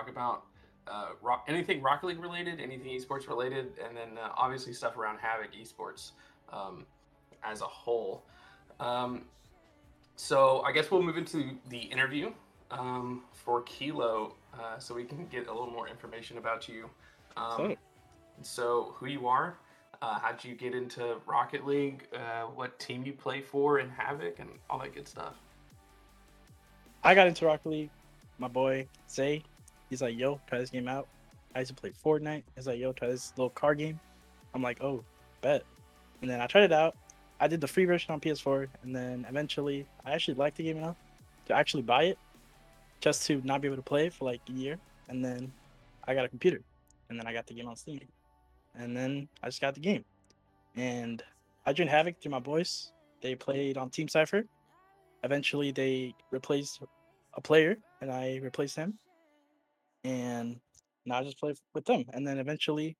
talk about uh, rock, anything Rocket League related, anything esports related, and then uh, obviously stuff around Havoc esports um, as a whole. Um, so I guess we'll move into the interview um, for Kilo, uh, so we can get a little more information about you. Um, so who you are, uh, how'd you get into Rocket League, uh, what team you play for in Havoc, and all that good stuff. I got into Rocket League. My boy Zay, he's like, "Yo, try this game out." I used to play Fortnite. He's like, "Yo, try this little car game." I'm like, "Oh, bet." And then I tried it out. I did the free version on PS4, and then eventually I actually liked the game enough to actually buy it, just to not be able to play for like a year. And then I got a computer, and then I got the game on Steam, and then I just got the game. And I joined Havoc through my boys. They played on Team Cipher. Eventually, they replaced a player, and I replaced him. And now I just play with them. And then eventually,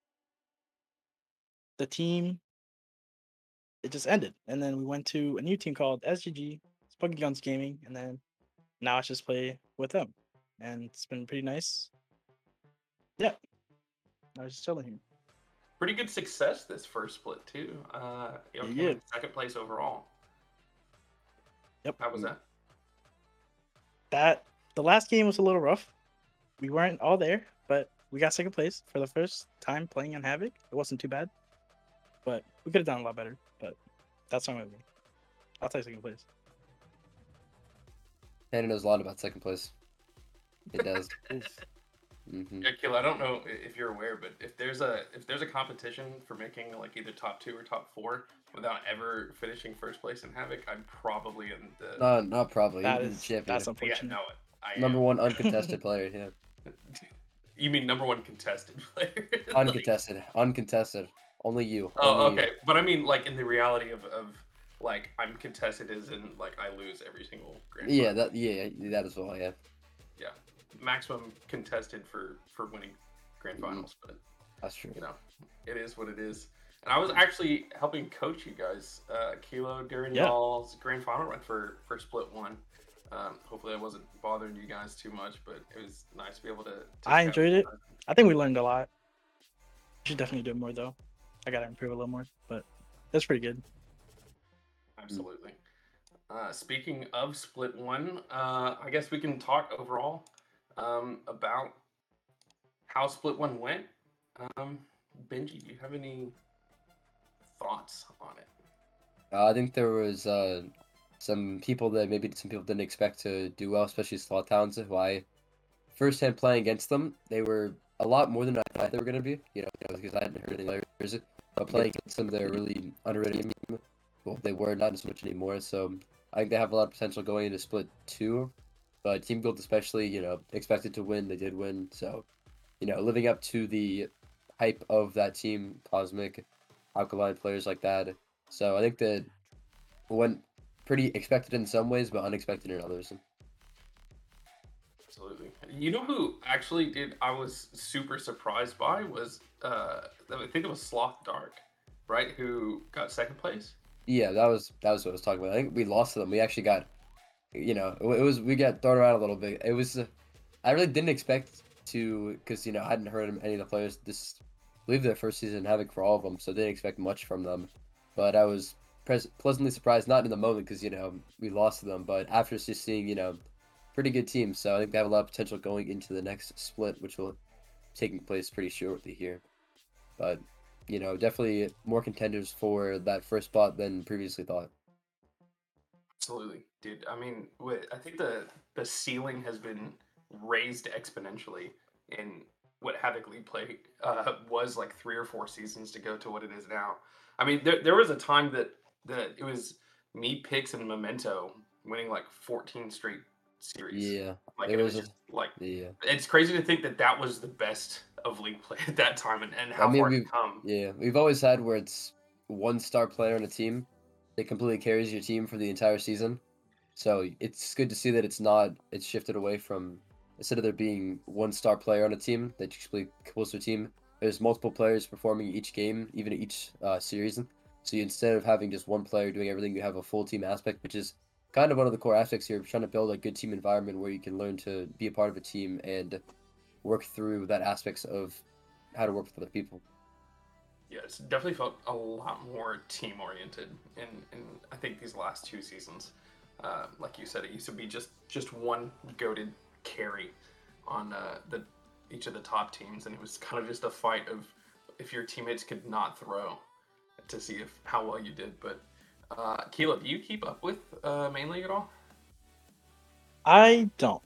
the team it just ended. And then we went to a new team called SGG, Spunky Guns Gaming, and then now I just play with them. And it's been pretty nice. Yeah. I was just chilling here. Pretty good success this first split too. Uh, you know, Yeah. second place overall. Yep. How was that? That the last game was a little rough. We weren't all there, but we got second place for the first time playing on Havoc. It wasn't too bad. But we could have done a lot better. But that's fine with me. I'll take second place. Hannah knows a lot about second place. It does. hmm Yeah, Kill. I don't know if you're aware, but if there's a if there's a competition for making like either top two or top four without ever finishing first place in Havoc, I'm probably in the No, not probably. That You're is champion. that's yeah unfortunate. no I am. Number one uncontested player. Yeah, You mean number one contested player? Like- uncontested, uncontested. Only you. oh, only you. okay. But I mean, like in the reality of, of like I'm contested as in like I lose every single grand. Yeah, that yeah, that as well. Yeah, Yeah, maximum contested for for winning grand Mhm. finals, but that's true. you know, it is what it is. And I was actually helping coach you guys, uh, Kilo, during Yeah. y'all's grand final run for for split one. Um, hopefully, I wasn't bothering you guys too much, but it was nice to be able to. to I enjoyed it. I think we learned a lot. Should definitely do it more though. I gotta improve a little more, but that's pretty good. Absolutely. Uh, speaking of split one, uh, I guess we can talk overall um, about how split one went. Um, Benji, do you have any thoughts on it? Uh, I think there was uh, some people that maybe some people didn't expect to do well, especially Sloth Towns, who I firsthand playing against them, they were a lot more than I thought they were going to be. You know, because I hadn't heard any players, but playing against them, they're really underrated. Well, they were not as much anymore. So I think they have a lot of potential going into split two. But Team Gold, especially, you know, expected to win. They did win. So, you know, living up to the hype of that team, Cosmic, Alkaline players like that. So I think that went pretty expected in some ways, but unexpected in others. Absolutely. You know who actually did? I was super surprised by was uh, I think it was Sloth Dark, right? Who got second place. Yeah, that was that was what I was talking about. I think we lost to them. We actually got, you know, it, it was we got thrown around a little bit. It was, uh, I really didn't expect to, because you know I hadn't heard of any of the players. This, I believe their first season Havoc for all of them, so didn't expect much from them. But I was pleasantly surprised, not in the moment because you know we lost to them, but after just seeing you know, pretty good teams. So I think they have a lot of potential going into the next split, which will taking place pretty shortly here. But you know, definitely more contenders for that first spot than previously thought. Absolutely, dude. I mean, I think the the ceiling has been raised exponentially in what Havoc League play uh, was like three or four seasons to go to what it is now. I mean, there there was a time that that it was me, picks and Memento winning like fourteen straight series. Yeah, like it was was a- just like yeah, it's crazy to think that that was the best of league play at that time and, and I how mean, far it's come. yeah. We've always had where it's one star player on a team that completely carries your team for the entire season. So it's good to see that it's not. It's shifted away from instead of there being one star player on a team that just really pulls their team. There's multiple players performing each game, even each uh, series. So you, instead of having just one player doing everything, you have a full team aspect, which is kind of one of the core aspects here. Trying to build a good team environment where you can learn to be a part of a team and work through that aspects of how to work with other people. Yeah, it's definitely felt a lot more team oriented in, in I think these last two seasons. Uh, like you said, it used to be just just one goaded carry on uh, the each of the top teams, and it was kind of just a fight of if your teammates could not throw to see if how well you did. But uh, Kilo, do you keep up with uh, main league at all? I don't,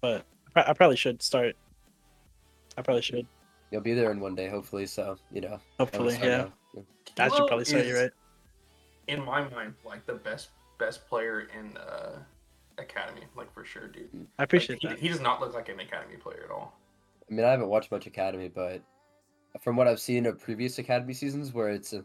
but I probably should start. I probably should. You'll be there in one day, hopefully. So you know. Hopefully, yeah. I should probably say you right. In my mind, like the best best player in uh, academy, like for sure, dude. I appreciate like, he, that. He does not look like an academy player at all. I mean, I haven't watched much academy, but from what I've seen of previous academy seasons, where it's a,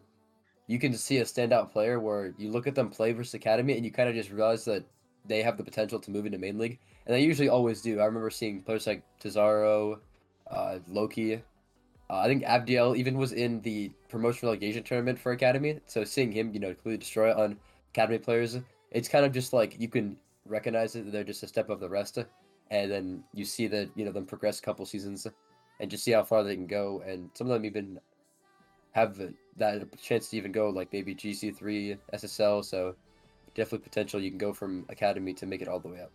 you can see a standout player where you look at them play versus academy, and you kind of just realize that they have the potential to move into main league, and they usually always do. I remember seeing players like Tazaro, uh, Loki. Uh, I think Abdiel even was in the promotion relegation tournament for academy, so seeing him, you know, completely destroy on academy players, it's kind of just like you can recognize that they're just a step of the rest, and then you see that you know them progress a couple seasons, and just see how far they can go, and some of them even have that chance to even go like maybe GC three SSL, so definitely potential. You can go from academy to make it all the way up.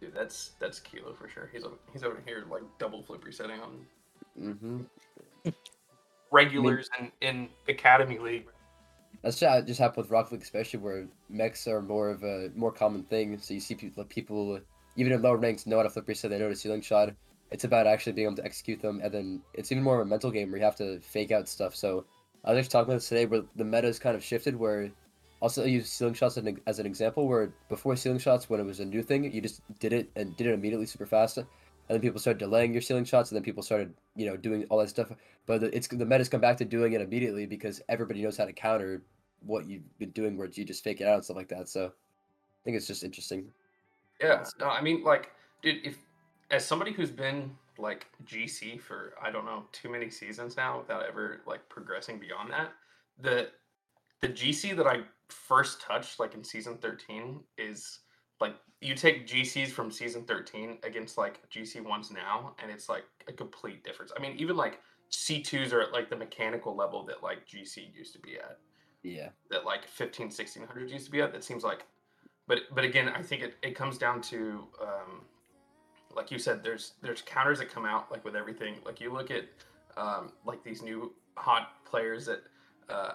Dude, that's that's Kilo for sure. He's over, he's over here like double flip resetting on mm-hmm. regulars I mean, in in academy league. That's just, just happened with Rocket League, especially where mechs are more of a more common thing. So you see people people even in lower ranks know how to flip reset. They know the ceiling shot. It's about actually being able to execute them, and then it's even more of a mental game where you have to fake out stuff. So I was actually talking about this today, where the meta is kind of shifted, where also, I use ceiling shots as an, as an example where before ceiling shots, when it was a new thing, you just did it and did it immediately super fast. And then people started delaying your ceiling shots, and then people started, you know, doing all that stuff. But it's the meta's come back to doing it immediately because everybody knows how to counter what you've been doing, where you just fake it out and stuff like that. So I think it's just interesting. Yeah, no, I mean, like, dude, if as somebody who's been like GC for I don't know too many seasons now without ever like progressing beyond that, the the GC that I first touched like in season 13 is like you take GCs from season 13 against like GC ones now and it's like a complete difference. I mean even like C2s are at like the mechanical level that like GC used to be at. Yeah. That like 15 1600 used to be at that seems like but but again I think it, it comes down to um like you said there's there's counters that come out like with everything. Like you look at um like these new hot players that uh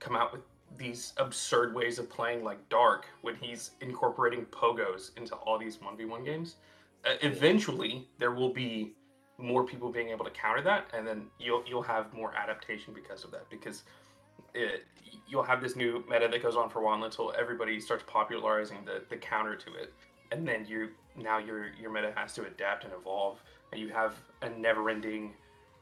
come out with these absurd ways of playing like dark when he's incorporating pogos into all these 1v1 games. Uh, eventually there will be more people being able to counter that and then you'll you'll have more adaptation because of that because it, you'll have this new meta that goes on for a while until everybody starts popularizing the, the counter to it and then you now your your meta has to adapt and evolve and you have a never ending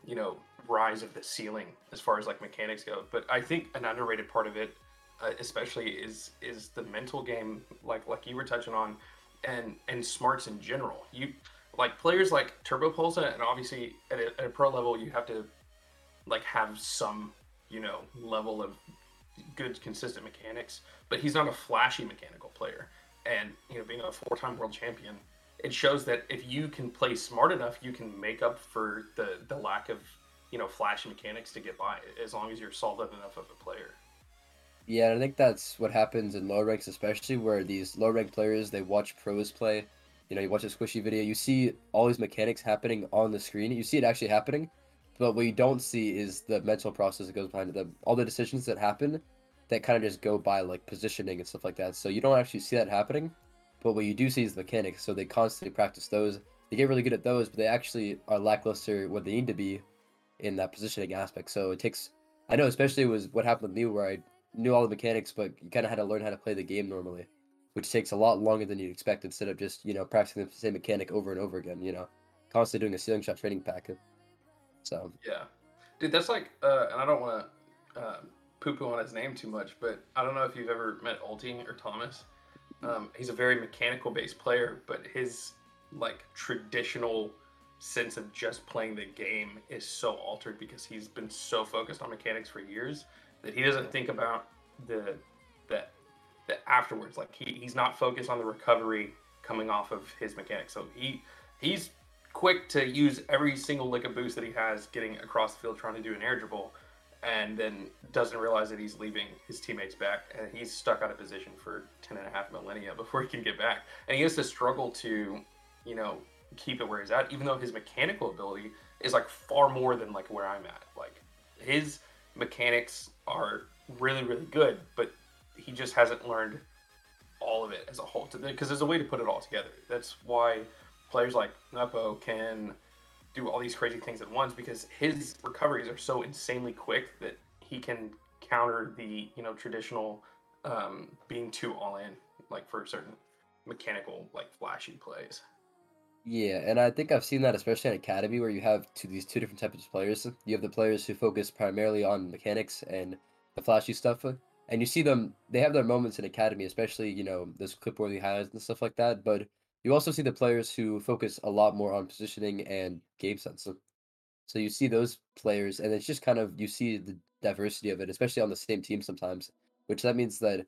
you know rise of the ceiling as far as like mechanics go. But I think an underrated part of it, uh, especially, is is the mental game, like like you were touching on, and and smarts in general. You like players like Turbopolsa, and obviously at a, at a pro level, you have to like have some you know level of good consistent mechanics. But he's not a flashy mechanical player, and you know being a four-time world champion it shows that if you can play smart enough, you can make up for the the lack of you know flashy mechanics to get by as long as you're solid enough of a player. Yeah, I think that's what happens in low ranks, especially where these low rank players they watch pros play. You know, you watch a squishy video, you see all these mechanics happening on the screen. You see it actually happening, but what you don't see is the mental process that goes behind them. All the decisions that happen that kind of just go by like positioning and stuff like that. So you don't actually see that happening, but what you do see is the mechanics. So they constantly practice those. They get really good at those, but they actually are lackluster what they need to be in that positioning aspect. So it takes, I know, especially was what happened with me where I knew all the mechanics, but you kind of had to learn how to play the game normally, which takes a lot longer than you'd expect instead of just, you know, practicing the same mechanic over and over again, you know, constantly doing a ceiling shot training pack. So, yeah. Dude, that's like, uh, and I don't want to uh, poo poo on his name too much, but I don't know if you've ever met Ulti or Thomas. Um, he's a very mechanical based player, but his like traditional sense of just playing the game is so altered because he's been so focused on mechanics for years that he doesn't think about the the, the afterwards. Like he, he's not focused on the recovery coming off of his mechanics. So he he's quick to use every single lick of boost that he has getting across the field trying to do an air dribble and then doesn't realize that he's leaving his teammates back and he's stuck out of position for 10 and a half millennia before he can get back. And he has to struggle to you know keep it where he's at even though his mechanical ability is like far more than like where i'm at. Like his mechanics are really really good but he just hasn't learned all of it as a whole because there's a way to put it all together. That's why players like Nepo can do all these crazy things at once because his recoveries are so insanely quick that he can counter the you know traditional um, being too all in like for certain mechanical like flashy plays. Yeah, and I think I've seen that especially in academy where you have two these two different types of players. You have the players who focus primarily on mechanics and the flashy stuff, and you see them. They have their moments in academy, especially you know those clipworthy highlights and stuff like that. But you also see the players who focus a lot more on positioning and game sense. So, you see those players, and it's just kind of you see the diversity of it, especially on the same team sometimes. Which that means that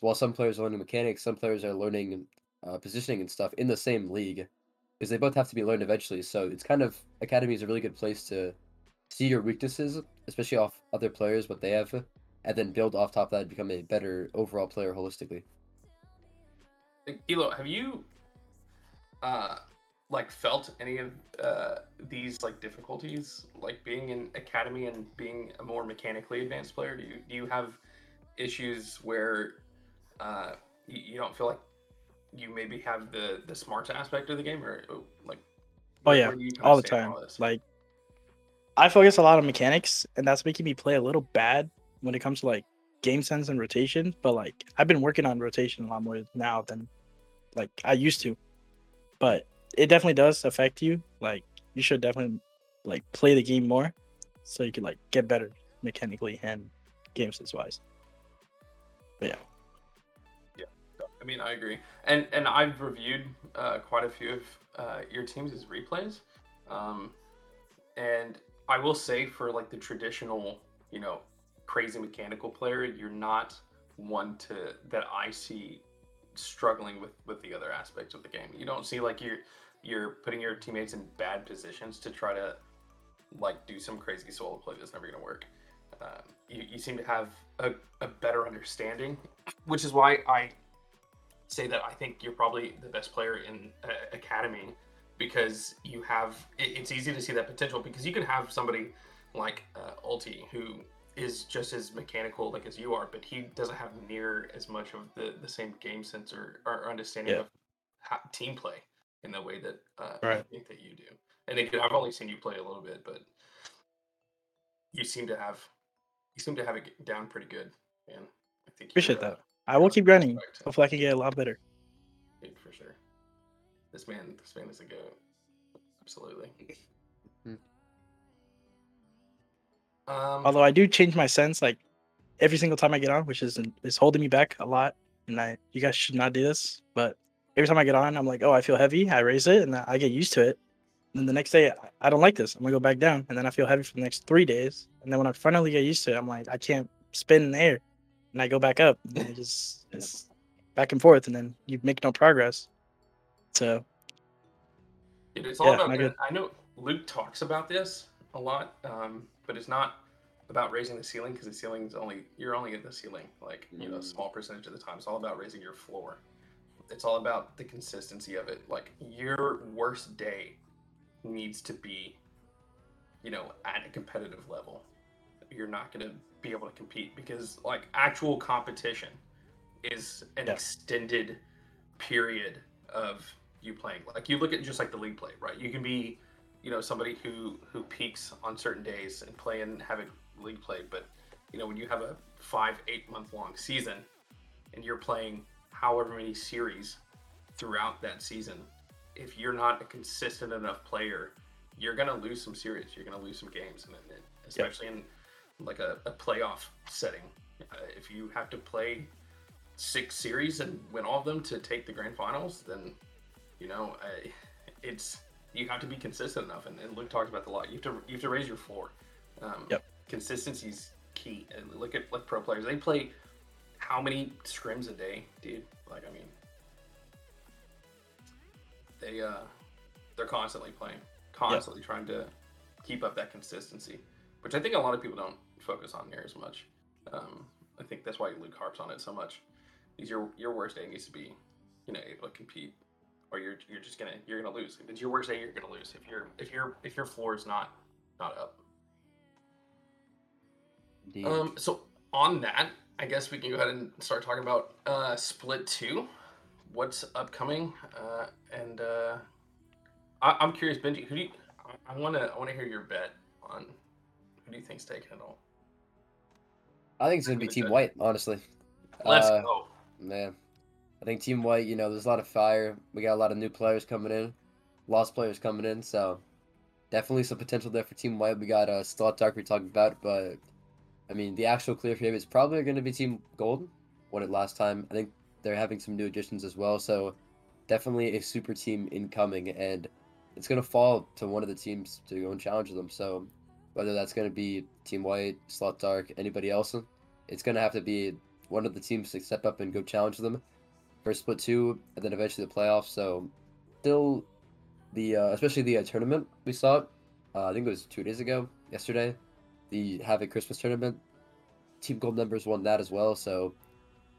while some players are learning mechanics, some players are learning uh, positioning and stuff in the same league, because they both have to be learned eventually. So it's kind of academy is a really good place to see your weaknesses, especially off other players, what they have, and then build off top of that and become a better overall player holistically. Kilo, have you uh, like felt any of uh, these like difficulties, like being in academy and being a more mechanically advanced player? Do you do you have issues where uh, you, you don't feel like you maybe have the the smarts aspect of the game, or oh, like? Oh yeah, all the time. All like, I focus a lot on mechanics, and that's making me play a little bad when it comes to like game sense and rotation. But like, I've been working on rotation a lot more now than like I used to but it definitely does affect you. Like you should definitely like play the game more, so you can like get better mechanically and game sense wise. But yeah. Yeah, I mean I agree, and and I've reviewed uh, quite a few of uh, your teams' replays, um, and I will say for like the traditional, you know, crazy mechanical player, you're not one to that I see struggling with with the other aspects of the game. You don't see like you're you're putting your teammates in bad positions to try to like do some crazy solo play that's never going to work. Um, you, you seem to have a, a better understanding, which is why I say that I think you're probably the best player in uh, academy because you have it, it's easy to see that potential because you can have somebody like uh, Ulti who is just as mechanical like as you are, but he doesn't have near as much of the the same game sense or, or understanding yeah. of how, team play in the way that uh, right. I think that you do. And it, I've only seen you play a little bit, but you seem to have you seem to have it down pretty good, man. I think appreciate uh, that. I will keep grinding. Hopefully, I can get a lot better. Dude, for sure. This man, this man is a goat. Absolutely. Um, Although I do change my sense like every single time I get on, which is is holding me back a lot. And I, you guys should not do this, but every time I get on, I'm like, oh, I feel heavy. I raise it, and I get used to it. And then the next day, I don't like this. I'm gonna go back down, and then I feel heavy for the next three days. And then when I finally get used to it, I'm like, I can't spin in the air, and I go back up. And it just it's back and forth, and then you make no progress. So it's all yeah, about. I know Luke talks about this a lot. Um, but it's not about raising the ceiling because the ceiling is only you're only at the ceiling like you know a mm. small percentage of the time. It's all about raising your floor. It's all about the consistency of it. Like your worst day needs to be, you know, at a competitive level. You're not going to be able to compete because like actual competition is an yeah. extended period of you playing. Like you look at just like the league play, right? You can be you know somebody who who peaks on certain days and play and have a league play but you know when you have a five eight month long season and you're playing however many series throughout that season if you're not a consistent enough player you're to lose some series you're to lose some games and, especially yep. in like a, a playoff setting uh, if you have to play six series and win all of them to take the grand finals then you know uh, it's you have to be consistent enough, and, and Luke talks about the lot. You have to you have to raise your floor. Um, yep. Consistency's key. And look at like pro players. They play how many scrims a day, dude? Like I mean, they uh they're constantly playing, constantly trying to keep up that consistency, which I think a lot of people don't focus on near as much. Um, I think that's why Luke harps on it so much. Is your your worst day needs to be, you know, able to compete, or you're you're just gonna you're gonna lose. If it's your worst day, you're gonna lose. If your if your if your floor is not not up. Indeed. Um, so on that, I guess we can go ahead and start talking about uh, Split Two. What's upcoming? Uh, and uh, I, I'm curious, Benji. Who do you? I want to I want to hear your bet on who do you think's taking it all. I think it's gonna be Team White, honestly. Let's Uh, go. Man, I think Team White. You know, there's a lot of fire. We got a lot of new players coming in, lost players coming in. So definitely some potential there for Team White. We got uh, Sloth Dark we talked about, but I mean the actual clear favorites probably going to be Team Gold. Won it last time. I think they're having some new additions as well. So definitely a super team incoming, and it's going to fall to one of the teams to go and challenge them. So whether that's going to be Team White, Sloth Dark, anybody else, it's going to have to be one of the teams to step up and go challenge them for split two, and then eventually the playoffs. So, still, the uh, especially the uh, tournament we saw, uh, I think it was two days ago, yesterday, the Havoc Christmas tournament. Team Gold members won that as well, so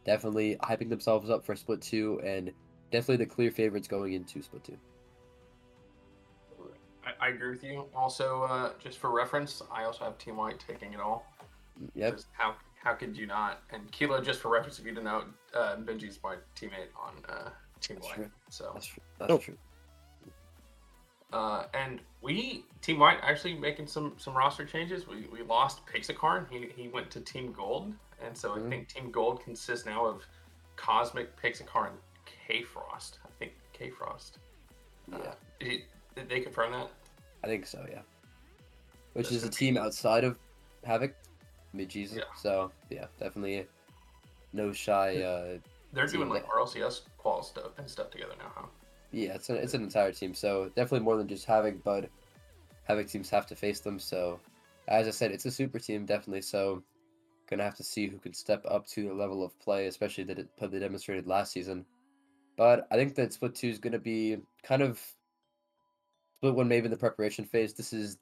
definitely hyping themselves up for split two, and definitely the clear favorites going into split two. I, I agree with you. Also, uh, just for reference, I also have Team White taking it all. Yep, How how could you not? And Kilo, just for reference, if you didn't know, uh, Benji's my teammate on uh, Team That's White. true. So that's true. That's Oh. true. Uh, and we Team White actually making some some roster changes. We we lost Pixacarn. He he went to Team Gold, and so Mhm. I think Team Gold consists now of Cosmic, Pixacarn, K Frost. I think K Frost. Uh, Yeah, did, did they confirm that? I think so. Yeah, which That's is a team outside of Havoc, mid Yeah. So yeah, definitely no shy. Uh, They're doing like RLCS qual stuff and stuff together now, huh? Yeah, it's an it's an entire team, so definitely more than just Havoc, but Havoc teams have to face them. So, as I said, it's a super team, definitely. So, gonna have to see who can step up to the level of play, especially that it they demonstrated last season. But I think that split two is gonna be kind of split one, maybe in the preparation phase. This is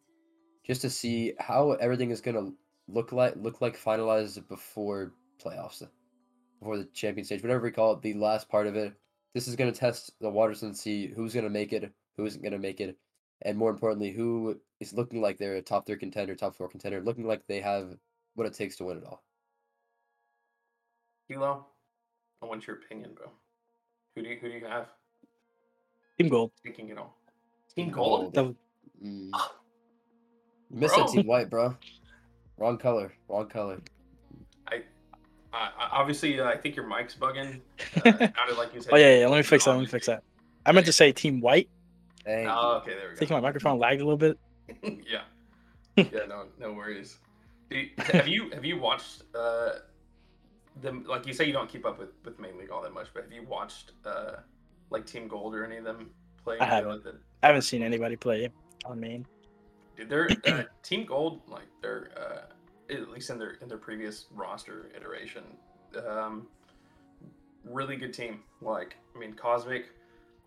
just to see how everything is gonna look like look like finalized before playoffs, before the champion stage, whatever we call it, the last part of it this is going to test the waters and see who's going to make it, who isn't going to make it, and more importantly, who is looking like they're a top three contender, top four contender, looking like they have what it takes to win it all. Kilo, I want your opinion, bro. Who do you who do you have Team Gold. taking it all? Team Gold. That was- Mm. You missed Bro. that team white, bro. Wrong color. Wrong color. I obviously, uh, I think your mic's bugging. Uh, like you said. oh yeah, yeah. Let me fix that. Let me fix that. I meant to say Team White. Thank Oh, okay, there I we think go. my microphone lagged a little bit. yeah, yeah, no, no worries. You- have you have you watched uh, them? Like you say, you don't keep up with with main league all that much, but have you watched uh, like Team Gold or any of them play? I haven't. like the- I haven't seen anybody play on main. Dude, they're uh, Team Gold, like they're uh, at least in their in their previous roster iteration, um, really good team. Like, I mean, Cosmic,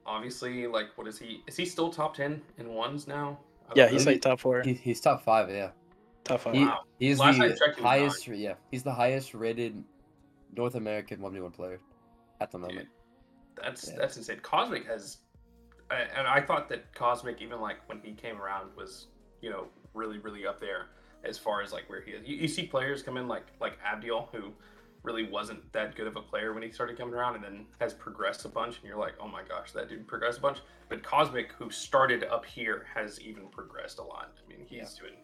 obviously, like, what is he? Is he still top ten in ones now? Yeah, he's Maybe- like top four, He, he's top five, yeah. top five. He, Wow. He's Last the checked, he highest, yeah. He's the highest rated North American 1v1 player at the moment. That's Yeah. that's insane. Cosmic has, I- and I thought that Cosmic, even like when he came around, was you know really really up there as far as like where he is. You, you see players come in like like Abdiel, who really wasn't that good of a player when he started coming around, and then has progressed a bunch, and you're like, oh my gosh, that dude progressed a bunch. But Cosmic, who started up here, has even progressed a lot. I mean, he's doing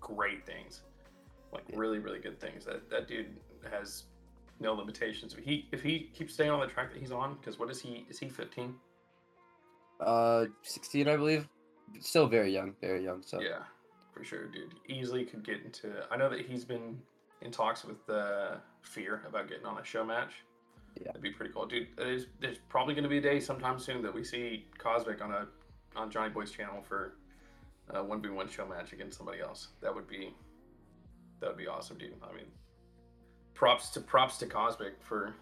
great things, like Yeah. really really good things. That that dude has no limitations. If he if he keeps staying on the track that he's on, because what is he? Is he 15? Uh, 16, I believe. Still very young, very young. So Yeah, for sure, dude. Easily could get into. I know that he's been in talks with uh, Fear about getting on a show match. Yeah. that'd be pretty cool, dude. There's there's probably gonna be a day sometime soon that we see Cosmic on a on Johnnyboi's channel for a one v one show match against somebody else. That would be that would be awesome, dude. I mean, props to props to Cosmic for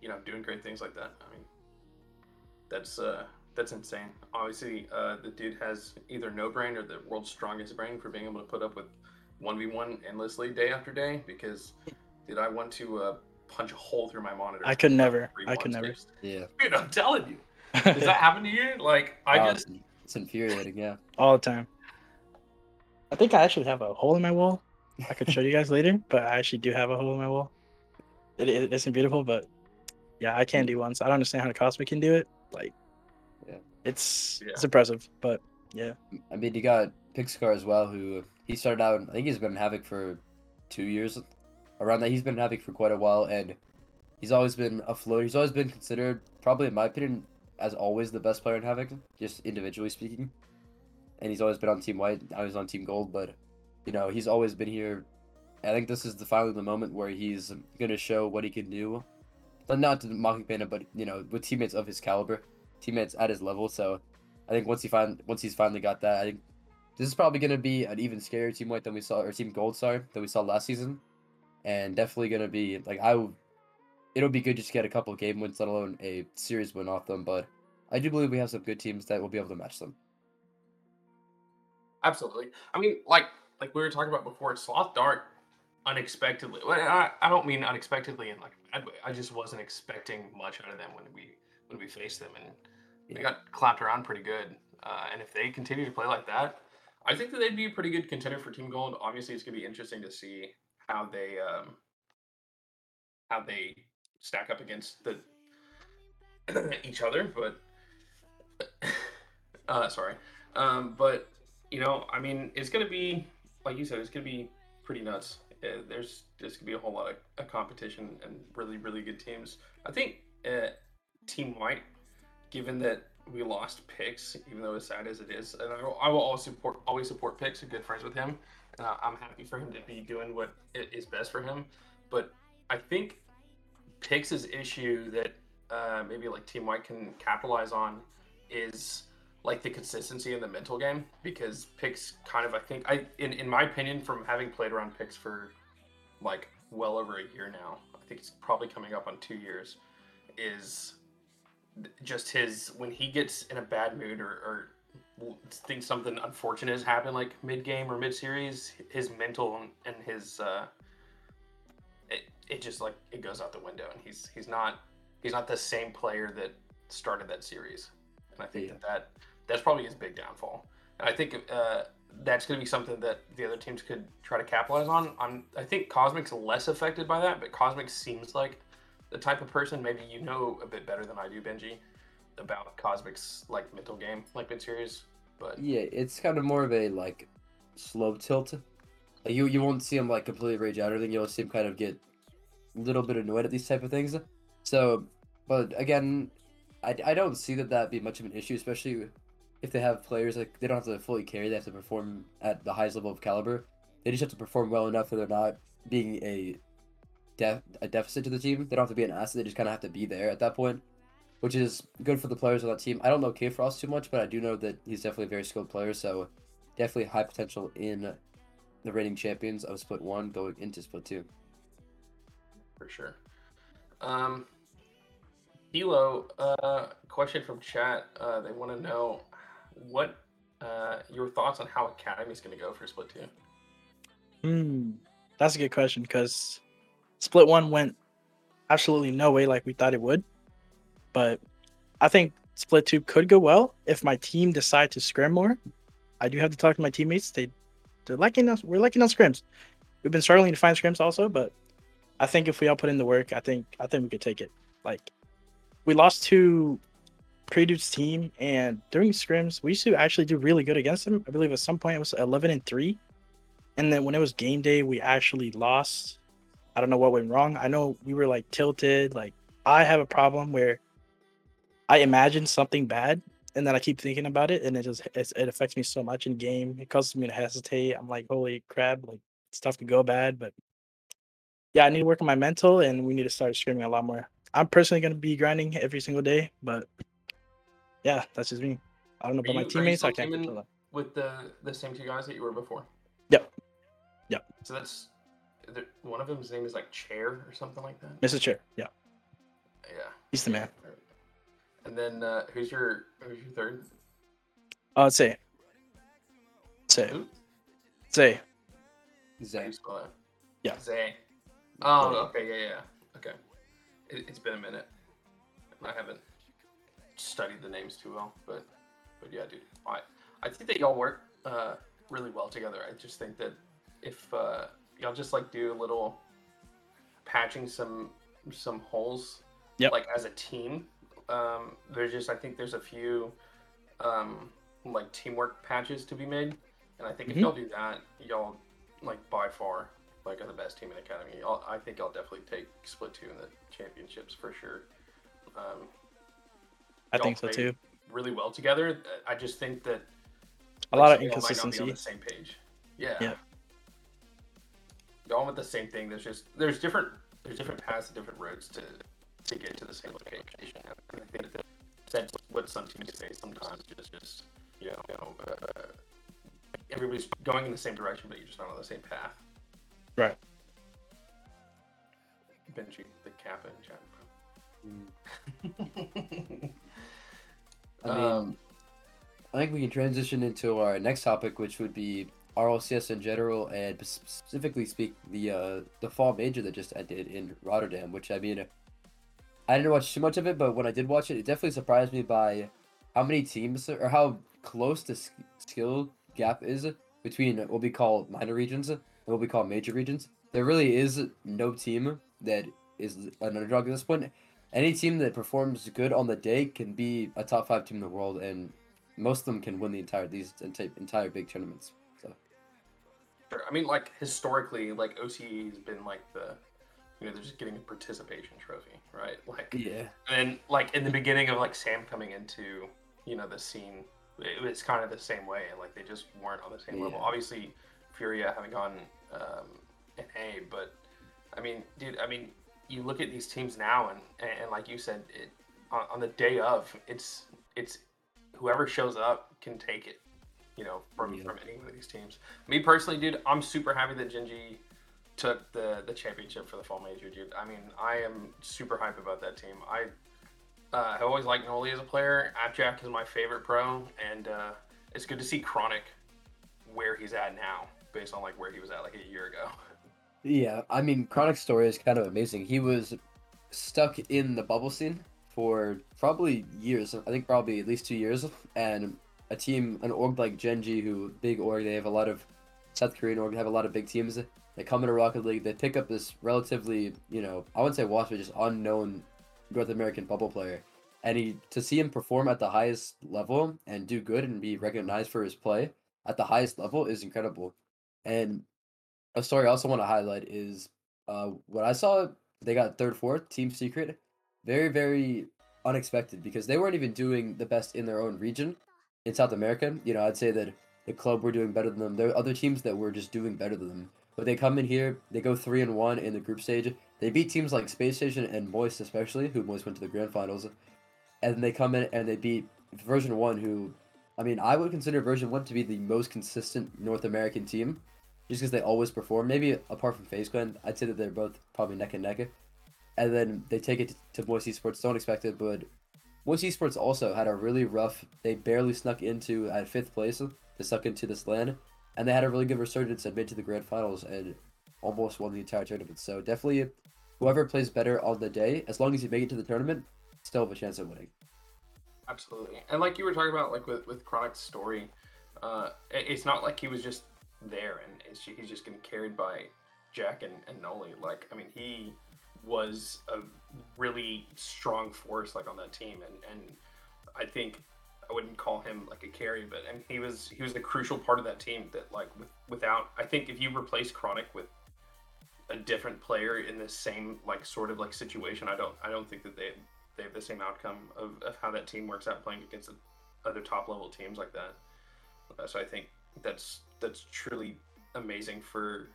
you know doing great things like that. I mean, that's uh that's insane. Obviously, uh, the dude has either no brain or the world's strongest brain for being able to put up with one v one endlessly day after day. Because, dude, I want to uh, punch a hole through my monitor. I could never. Three I could never. fixed. Yeah. Dude, I'm telling you. Does that happen to you? Like, I Wow, just it's, it's infuriating. Yeah. all the time. I think I actually have a hole in my wall. I could show you guys later, but I actually do have a hole in my wall. It, it isn't beautiful, but yeah, I can do one. So I don't understand how the Cosmic can do it. Like, Yeah. It's Yeah. it's impressive, but yeah, I mean, you got Pixcar as well, who he started out. I think he's been in Havoc for two years, around that. He's been in Havoc for quite a while, and he's always been afloat. He's always been considered, probably in my opinion, as always the best player in Havoc, just individually speaking. And he's always been on Team White. I was on Team Gold, but you know he's always been here. I think this is the finally the moment where he's gonna show what he can do. But not to mocking Panda, but you know with teammates of his caliber, teammates at his level. So I think once he find once he's finally got that, I think this is probably going to be an even scarier team white than we saw, or team gold, sorry, than we saw last season, and definitely going to be like I. It'll be good just to get a couple game wins, let alone a series win off them. But I do believe we have some good teams that will be able to match them. Absolutely. I mean, like like we were talking about before, Sloth Dark unexpectedly. Well, I, I don't mean unexpectedly, and like I, I just wasn't expecting much out of them when we when we faced them, and they got clapped around pretty good. Uh, and if they continue to play like that, I think that they'd be a pretty good contender for Team Gold. Obviously, it's gonna be interesting to see how they um, how they stack up against the each other, but uh, sorry. Um, but you know, I mean, it's gonna be like you said, it's gonna be pretty nuts. Uh, there's there's gonna be a whole lot of, of competition and really really good teams. I think uh, Team White, given that we lost picks, even though as sad as it is, and I will, I will always support always support picks. I'm good friends with him, and I, I'm happy for him to be doing what i- best for him. But I think Pix's issue that uh, maybe like Team White can capitalize on is like the consistency in the mental game because picks kind of I think I in, in my opinion from having played around picks for like well over a year now I think it's probably coming up on two years is just his when he gets in a bad mood or, or thinks something unfortunate has happened like mid game or mid series his mental and- his uh it, it just like it goes out the window and he's he's not he's not the same player that started that series and I think Yeah. that, that that's probably his big downfall. And I think uh, that's going to be something that the other teams could try to capitalize on. I'm, I think Cosmic's less affected by that, but Cosmic seems like the type of person. Maybe you know a bit better than I do, Benji, about Cosmic's like mental game, like mid series. But Yeah, it's kind of more of a like slow tilt. Like you you won't see him like completely rage out or anything. You'll see him kind of get a little bit annoyed at these type of things. So, but again, I, I don't see that that be much of an issue, especially if they have players like they don't have to fully carry. They have to perform at the highest level of caliber. They just have to perform well enough that they're not being a def- a deficit to the team. They don't have to be an asset. They just kind of have to be there at that point, which is good for the players on that team. I don't know K Frost too much, but I do know that he's definitely a very skilled player. So definitely high potential in the reigning champions of Split One going into Split Two. for sure. Um, Kilo, uh, question from chat. Uh, they want to know what uh, your thoughts on how Academy is going to go for Split Two. Hmm, that's a good question because split one went absolutely no way like we thought it would, but I think split two could go well if my team decide to scrim more. I do have to talk to my teammates. They they're liking us. We're liking on scrims. We've been struggling to find scrims also, but I think if we all put in the work, I think I think we could take it. Like we lost to Prelude's team, and during scrims, we used to actually do really good against them. I believe at some point it was 11 and three, and then when it was game day, we actually lost. I don't know what went wrong. I know we were like tilted. Like I have a problem where I imagine something bad, and then I keep thinking about it, and it just it affects me so much in game. It causes me to hesitate. I'm like, holy crap! Like stuff could go bad, but yeah, I need to work on my mental, and we need to start screaming a lot more. I'm personally going to be grinding every single day, but yeah, that's just me. I don't know about my teammates. I can't teaming- control that. with the the same two guys that you were before. Yep. Yep. So that's one of them's name is like Chair or something like that. Mr. Chair. Yeah, Yeah. he's the man. And then uh, who's your who's your third? Uh, say, say, Who? say. Zay. you spell it? Yeah. Zay. Oh, okay, yeah, yeah. Okay. It, it's been a minute. I haven't studied the names too well, but but yeah, dude. I I think that y'all work uh, really well together. I just think that if uh, y'all just like do a little patching some some holes, Yep. like as a team, um, there's just I think there's a few um, like teamwork patches to be made, and I think if Mhm. y'all do that, y'all like by far like are the best team in academy. Y'all, I think I'll definitely take split two in the championships for sure. Um, I think so too. Really well together. I just think that A like, lot of some of y'all might not be on the same page. Yeah. Yeah. Y'all want the same thing. There's just there's different there's different paths and different roads to to get to the same location. And I think that that's what some teams say sometimes. Just just you know, uh, everybody's going in the same direction, but you're just not on the same path. Right. Benji, the Kappa in chat. Mm. I mean, Um, I think we can transition into our next topic, which would be RLCS in general, and specifically speak the uh, the fall major that just ended in Rotterdam. Which I mean, I didn't watch too much of it, but when I did watch it, it definitely surprised me by how many teams or how close the skill gap is between what we call minor regions and what we call major regions. There really is no team that is an underdog at this point. Any team that performs good on the day can be a top five team in the world, and most of them can win the entire these entire big tournaments. Sure. I mean, like historically, like OCE has been like the, you know, they're just getting a participation trophy, right? Like, yeah, and like in the beginning of like Sam coming into, you know, the scene, it was kind of the same way. Like they just weren't on the same level. Obviously, Furia having gone um, an A, but I mean, dude, I mean, you look at these teams now, and and, and like you said, it on, on the day of, it's it's whoever shows up can take it. You know, from Yeah. from any one of these teams. Me personally, dude, I'm super happy that Gen.G took the the championship for the fall major, dude. I mean, I am super hype about that team. I uh, I always liked Noly as a player. Appjack is my favorite pro, and uh, it's good to see Chronic where he's at now, based on like where he was at like a year ago. yeah. I mean, Chronic's story is kind of amazing. He was stuck in the bubble scene for probably years. I think probably at least two years, and a team, an org like Gen.G, who big org, they have a lot of South Korean org, they have a lot of big teams. They come into Rocket League, they pick up this relatively, you know, I wouldn't say washed, but just unknown North American bubble player. And he to see him perform at the highest level and do good and be recognized for his play at the highest level is incredible. And a story I also want to highlight is uh, what I saw. They got third, fourth, Team Secret. Very, very unexpected because they weren't even doing the best in their own region in South America. You know, I'd say that the club were doing better than them. There are other teams that were just doing better than them. But they come in here, they go three and one in the group stage. They beat teams like Space Station and Moist, especially, who Moist went to the grand finals. And then they come in and they beat Version One, who, I mean, I would consider Version One to be the most consistent North American team, just because they always perform. Maybe apart from FaZe Clan, I'd say that they're both probably neck and neck. And then they take it to Moist Esports. Don't expect it, but Moist Esports also had a really rough. They barely snuck into at fifth place. They snuck into this land, and they had a really good resurgence and made to the grand finals and almost won the entire tournament. So definitely, whoever plays better on the day, as long as you make it to the tournament, still have a chance of winning. Absolutely, and like you were talking about, like with with Chronic's story, uh, it- it's not like he was just there and he's just getting carried by Jack and, and Noly. Like, I mean, he was a really strong force like on that team, and and I think I wouldn't call him like a carry, but and he was he was the crucial part of that team. That like with, without, I think if you replace Chronic with a different player in the same like sort of like situation, I don't I don't think that they they have the same outcome of, of how that team works out playing against other top level teams like that. Uh, so I think that's that's truly amazing for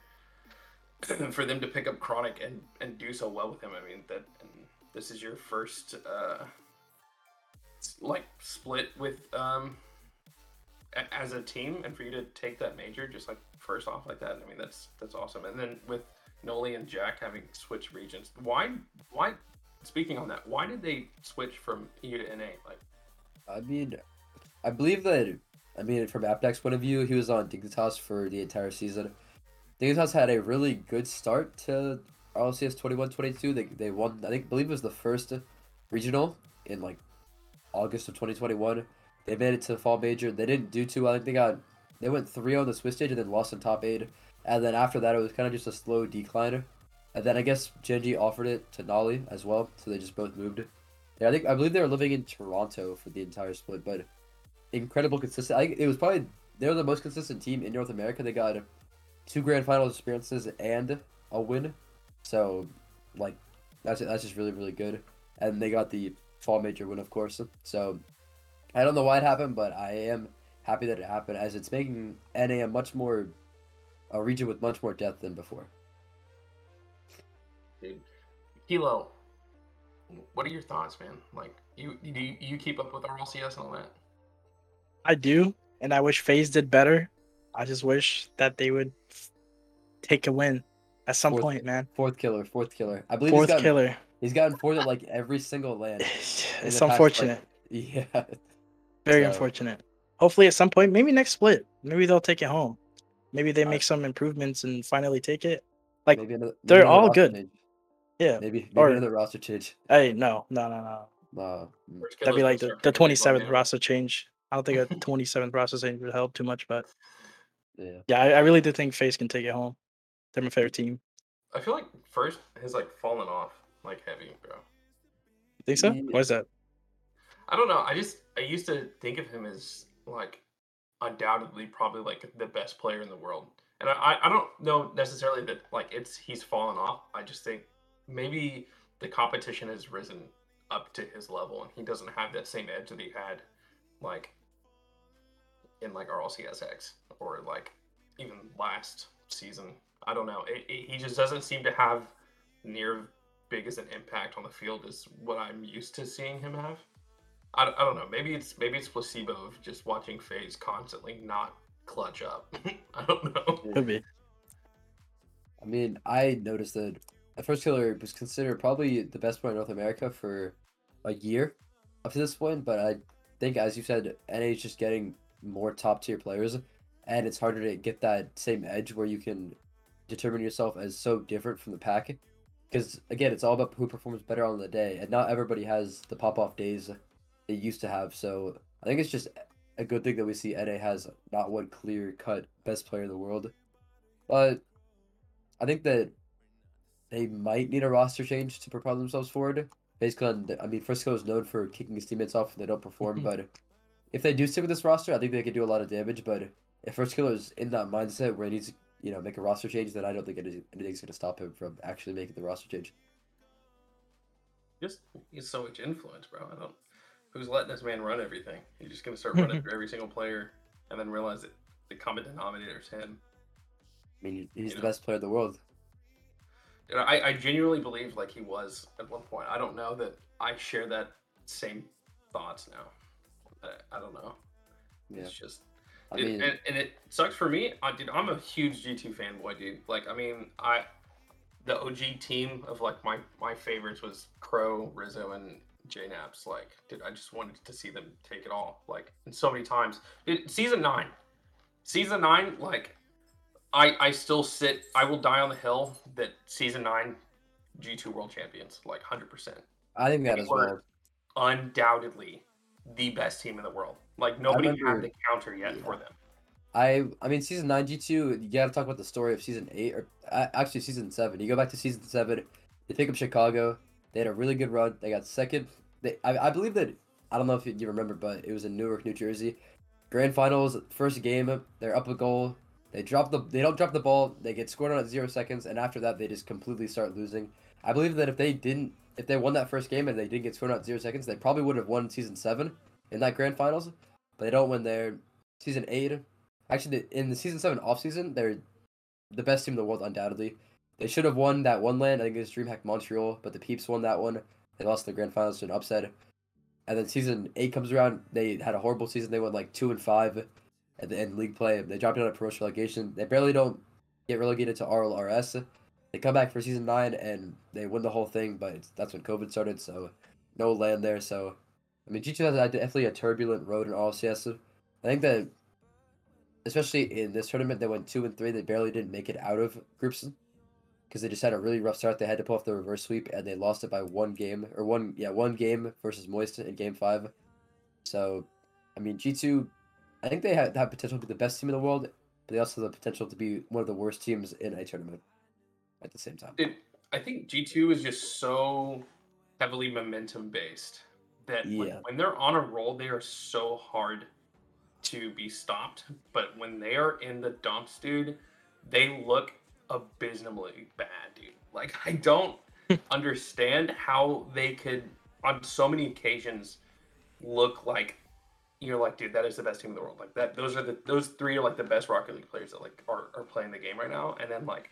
for them to pick up Chronic and and do so well with him. I mean that this is your first uh like split with um as a team and for you to take that major just like first off like that. I mean that's that's awesome. And then with Noly and Jack having switched regions, why why speaking on that, why did they switch from EU to NA? Like, I mean, I believe that. I mean, from Apnex's point of view, he was on Dignitas for the entire season. Dignitas had a really good start to RLCS 21-22. They they won. I think believe it was the first regional in like August of 2021. They made it to the fall major. They didn't do too well. I think they got they went 3 on the Swiss stage and then lost in top eight. And then after that, it was kind of just a slow decline. And then I guess Gen.G offered it to Noly as well, so they just both moved. Yeah, I think I believe they were living in Toronto for the entire split, but incredible consistent. I it was probably they were the most consistent team in North America. They got two grand final experiences and a win, so like that's that's just really really good. And they got the fall major win, of course. So I don't know why it happened, but I am happy that it happened, as it's making NA a much more a region with much more depth than before. dude, Kilo, what are your thoughts, man? Like, you do you, you keep up with RLCS and all that? I do, and I wish FaZe did better. I just wish that they would take a win at some Fourth- point, man. Fourth killer, fourth killer. I believe Fourth he's gotten, killer. He's gotten fourth at like every single land. It's the past, like- unfortunate. Yeah, Very so- unfortunate. Hopefully, at some point, maybe next split, maybe they'll take it home. Maybe they I- make some improvements and finally take it. Like, maybe another, they're all good. change. yeah. Maybe maybe Or- another roster change. Hey, no, no, no, no. Uh, mm, That'd be like the, the 27th roster change. I don't think a 27th roster change would help too much, but yeah. yeah, I, I really do think FaZe can take it home. They're my favorite team. I feel like first has like fallen off like heavy, bro. You think so? Yeah. Why is that? I don't know. I just I used to think of him as like undoubtedly probably like the best player in the world. And I, I- I don't know necessarily that like it's he's fallen off. I just think maybe the competition has risen up to his level and he doesn't have that same edge that he had like in like RLCSX or like even last season. I don't know. It, it, he just doesn't seem to have near big as an impact on the field as what I'm used to seeing him have. I, I don't know. Maybe it's maybe it's placebo of just watching FaZe constantly not clutch up. I don't know. Could be. I mean, I noticed that the first killer was considered probably the best player in North America for a year up to this point, but I think, as you said, NA is just getting more top tier players, and it's harder to get that same edge where you can determine yourself as so different from the pack. Because again, it's all about who performs better on the day, and not everybody has the pop off days they used to have. So I think it's just a good thing that we see NA has not one clear cut best player in the world, but I think that they might need a roster change to propel themselves forward. Basically, on the- I mean, Frisco is known for kicking his teammates off when they don't perform, Mhm. but if they do stick with this roster, I think they could do a lot of damage. But if First Killer is in that mindset where he needs to, you know, make a roster change, then I don't think anything's going to stop him from actually making the roster change. Just he's so much influence, bro. I don't. Who's letting this man run everything? He's just gonna start running through every single player, and then realize that the common denominator is him. I mean, he's You the know. best player in the world. Dude, I, I genuinely believe like he was at one point. I don't know that I share that same thoughts now. I, I don't know. Yeah, It's just I mean, and, and it sucks for me. I, dude, I'm a huge G2 fanboy, dude. Like, I mean, I the OG team of like my my favorites was Crow, Rizzo, and JKnaps. Like, dude, I just wanted to see them take it all. Like, and so many times. Dude, season nine, season nine, like, I I still sit. I will die on the hill that season nine, G2 world champions, like hundred percent, I think that they as well. undoubtedly the best team in the world. Like nobody remember- had the counter yet for them. I I mean season nine G two you gotta talk about the story of season eight or uh, actually season seven. You go back to season seven, they pick up Chicago. They had a really good run. They got second. They I, I believe that I don't know if you you remember, but it was in Newark, New Jersey. Grand finals, first game, they're up a goal. They drop the they don't drop the ball. They get scored on at zero seconds, and after that they just completely start losing. I believe that if they didn't if they won that first game and they didn't get scored on at zero seconds, they probably would have won season seven in that grand finals. But they don't win there. Season eight, Actually, in the season seven off season, they're the best team in the world undoubtedly. They should have won that one land. I think it was DreamHack Montreal, but the Peeps won that one. They lost the grand finals to an upset. And then season eight comes around. They had a horrible season. They went like two and five at the end league play. They dropped out of promotion relegation. They barely don't get relegated to RLRS. They come back for season nine and they win the whole thing, but that's when COVID started, so no land there. So, I mean, G2 has definitely a turbulent road in RLCS. I think that, especially in this tournament, they went two and three. They barely didn't make it out of groups because they just had a really rough start. They had to pull off the reverse sweep and they lost it by one game or one yeah one game versus Moist in game five. So, I mean, G two, I think they have, have potential to be the best team in the world, but they also have the potential to be one of the worst teams in a tournament at the same time. Dude, I think G two is just so heavily momentum based that when, when they're on a roll, they are so hard to be stopped. But when they are in the dumps, dude, they look abysmally bad, dude. Like I don't understand how they could on so many occasions look like you're like, dude, that is the best team in the world. Like that those are the those three are like the best Rocket League players that like are, are playing the game right now. And then like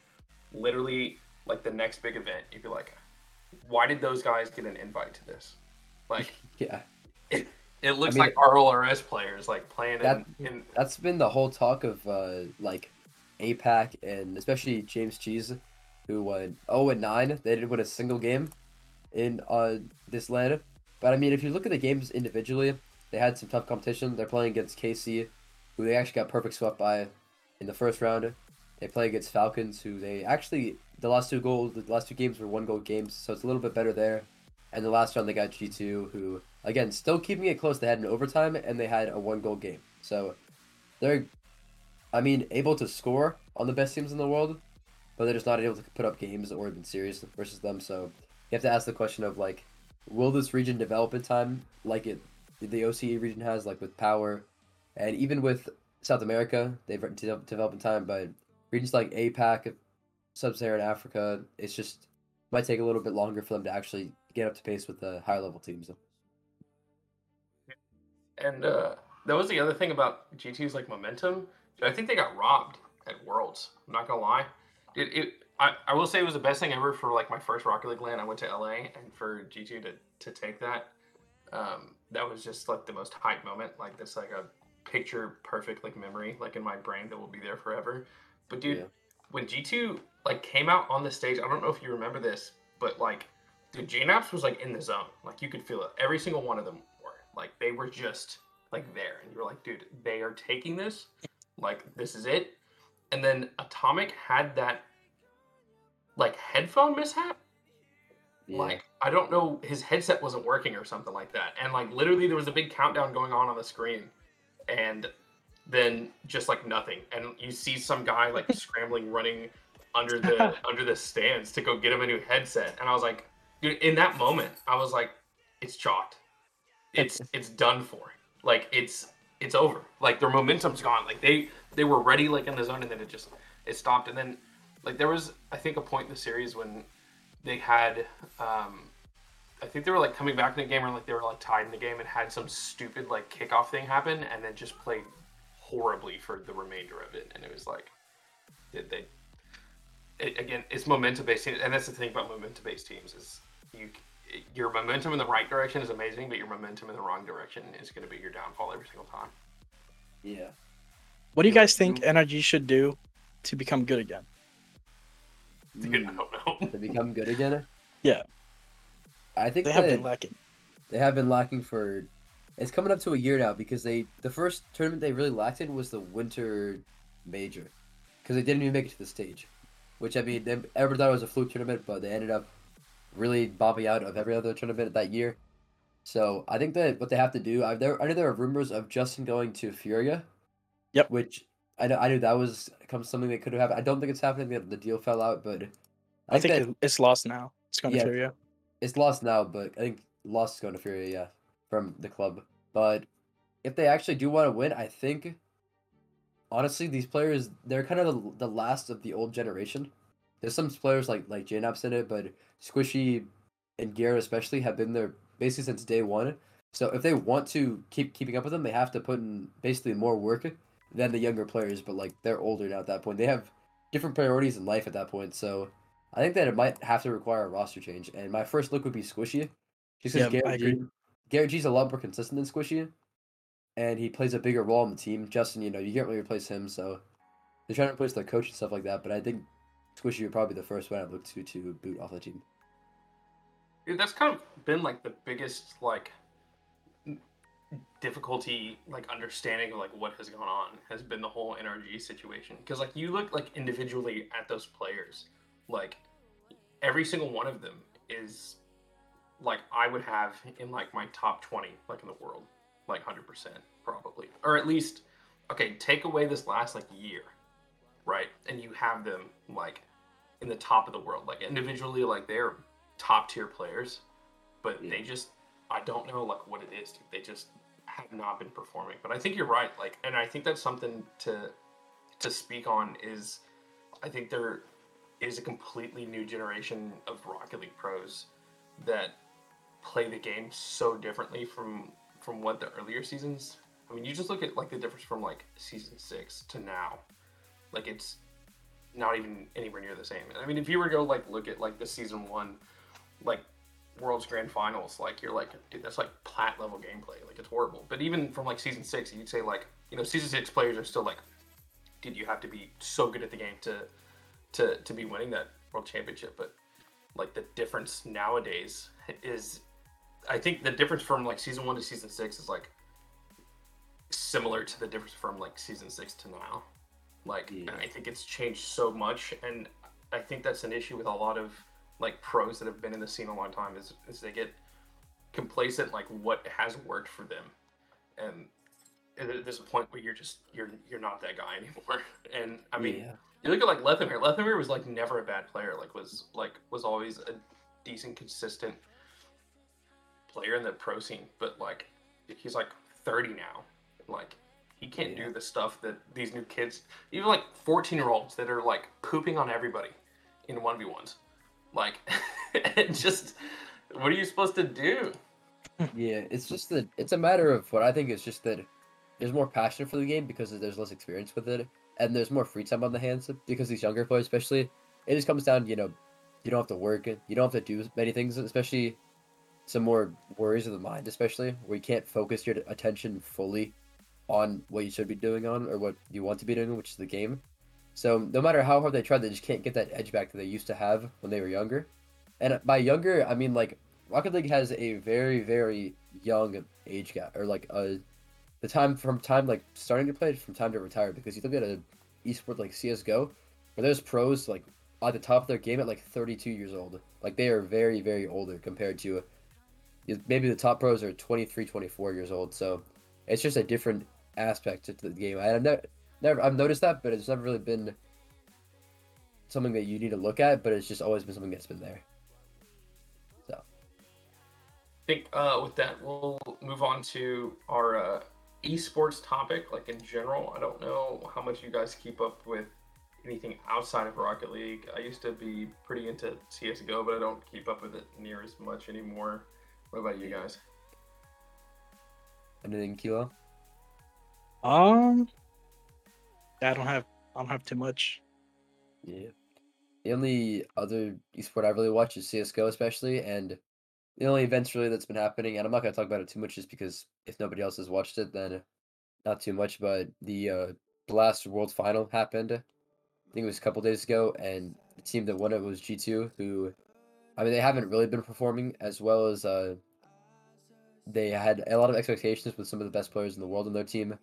literally like the next big event, you'd be like, why did those guys get an invite to this? Like Yeah, it, it looks mean- like RLRS players like playing That- in, in that's been the whole talk of uh, like APAC and especially James Cheese, who went 0 and 9. They didn't win a single game in uh, this land. But I mean, if you look at the games individually, they had some tough competition. They're playing against KC, who they actually got perfect swept by in the first round. They play against Falcons, who they actually the last two goals, the last two games were one goal games, so it's a little bit better there. And the last round they got G2, who again still keeping it close. They had an overtime and they had a one goal game. So they're, I mean, able to score on the best teams in the world, but they're just not able to put up games or even series versus them. So you have to ask the question of like, will this region develop in time like it the OCE region has, like with power, and even with South America, they've de- developed in time. But regions like APAC, Sub-Saharan Africa, it's just might take a little bit longer for them to actually get up to pace with the higher level teams. and uh that was the other thing about G2's like momentum. I think they got robbed at Worlds. I'm not gonna lie. It, it I, I will say it was the best thing ever for like my first Rocket League land. I went to LA and for G2 to, to take that, um, that was just like the most hype moment. Like this like a picture perfect like memory like in my brain that will be there forever. But dude, Yeah. when G2 like came out on the stage, I don't know if you remember this, but like dude, JKnaps was like in the zone. Like you could feel it. Every single one of them were. Like they were just like there. And you were like, dude, they are taking this. Like this is it. And then Atomic had that like headphone mishap. Yeah. Like I don't know, his headset wasn't working or something like that. And like literally there was a big countdown going on on the screen. And then just like nothing. And you see some guy like scrambling running under the under the stands to go get him a new headset. And I was like, dude, in that moment, I was like, it's chalked. It's it's done for. Like it's it's over. Like their momentum's gone. Like they they were ready like in the zone and then it just it stopped. And then like there was I think a point in the series when they had um I think they were like coming back in the game or like they were like tied in the game and had some stupid like kickoff thing happen and then just played horribly for the remainder of it. And it was like did they it, again it's momentum based and that's the thing about momentum based teams is you your momentum in the right direction is amazing but your momentum in the wrong direction is going to be your downfall every single time yeah. What do you guys think NRG should do to become good again? Dude, I don't know to become good again. Yeah. I think They have been lacking. they have been lacking for. It's coming up to a year now because they the first tournament they really lacked in was the winter major, because they didn't even make it to the stage, which I mean they ever thought it was a fluke tournament, but they ended up really bombing out of every other tournament that year. So I think that what they have to do, I there I know there are rumors of Justin going to Furia. Yep. Which I know I knew that was come something that could have happened. I don't think it's happening. The, the deal fell out, but I think that- it's lost now. It's going Yeah. to Furia. it's lost now, but I think lost is going to Furia, yeah, from the club. But if they actually do want to win, I think honestly these players they're kind of the, the last of the old generation. There's some players like like JKnaps in it, but Squishy and Garrett especially have been there basically since day one. So if they want to keep keeping up with them, they have to put in basically more work than the younger players. But like they're older now at that point, they have different priorities in life at that point. So I think that it might have to require a roster change. And my first look would be Squishy. Just Yeah, because I Garrett. G, Garrett G's a lot more consistent than Squishy. And he plays a bigger role in the team. Justin, you know, you can't really replace him, so they're trying to replace their coach and stuff like that. But I think Squishy would probably be the first one I look to to boot off the team. That's kind of been like the biggest like difficulty like understanding of like what has gone on has been the whole NRG situation. Because like you look like individually at those players like every single one of them is like I would have in like my top 20 like in the world. Like 100% probably. Or at least okay take away this last like year right? And you have them like in the top of the world. Like individually like they're top tier players but Yeah. they just I don't know like what it is dude. they just have not been performing but I think you're right like and I think that's something to to speak on is I think there is a completely new generation of Rocket League pros that play the game so differently from from what the earlier seasons. I mean, you just look at like the difference from like season six to now. Like it's not even anywhere near the same. I mean, if you were to go like look at like the season one, like World's Grand Finals, like you're like, dude, that's like plat level gameplay. Like it's horrible. But even from like season six, you'd say like, you know, season six players are still like, dude, you have to be so good at the game to to to be winning that world championship. But like the difference nowadays is I think the difference from like season one to season six is like similar to the difference from like season six to now. Like hmm. Yeah. I think it's changed so much and I think that's an issue with a lot of like pros that have been in the scene a long time is, is they get complacent like what has worked for them and there's a point where you're just you're you're not that guy anymore and i mean yeah. you look at like Lethamyr. Lethamyr was like never a bad player. Like was like was always a decent, consistent player in the pro scene. But like he's like 30 now. Like he can't Yeah. do the stuff that these new kids, even like 14 year olds that are like pooping on everybody in one v ones. Like it just what are you supposed to do? Yeah, it's just that it's a matter of what I think is just that there's more passion for the game because there's less experience with it, and there's more free time on the hands because these younger players, especially, it just comes down, you know, you don't have to work, you don't have to do many things, especially some more worries of the mind, especially where you can't focus your attention fully on what you should be doing on or what you want to be doing, which is the game. So no matter how hard they try, they just can't get that edge back that they used to have when they were younger. And by younger, I mean like Rocket League has a very very young age gap, or like uh, the time from time like starting to play from time to retire. Because you look at a esport like CS:GO, where there's pros like at the top of their game at like 32 years old. Like they are very very older compared to maybe the top pros are 23, 24 years old. So it's just a different aspect to the game. I have never, never I've noticed that, but it's never really been something that you need to look at. But it's just always been something that's been there. So I think uh, with that, we'll move on to our uh, esports topic, like in general. I don't know how much you guys keep up with anything outside of Rocket League. I used to be pretty into CSGO, but I don't keep up with it near as much anymore. What about you guys? Anything, Kilo? Um, I don't have I don't have too much. Yeah. The only other esport I really watch is CS:GO, especially, and the only events really that's been happening, and I'm not gonna talk about it too much, just because if nobody else has watched it, then not too much. But the uh, Blast World Final happened. I think it was a couple days ago, and the team that won it was G2, who, I mean, they haven't really been performing as well as uh, they had a lot of expectations with some of the best players in the world on their team,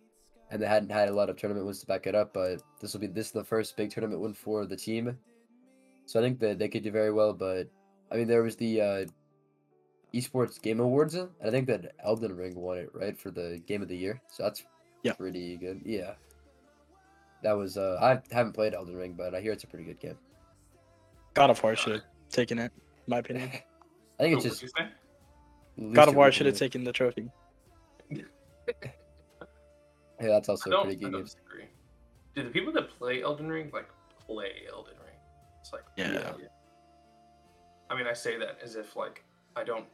and they hadn't had a lot of tournament wins to back it up. But this will be this is the first big tournament win for the team, so I think that they could do very well. But I mean, there was the uh, esports game awards, and I think that Elden Ring won it right for the game of the year. So that's Yeah. pretty good. Yeah, that was. Uh, I haven't played Elden Ring, but I hear it's a pretty good game. God of War should have taken it, in my opinion. I think Who it's would just you God of War should have taken the trophy. Yeah, that's also a don't, pretty I good don't game. disagree. Do the people that play Elden Ring like play Elden Ring? It's like Yeah. I mean, I say that as if like I don't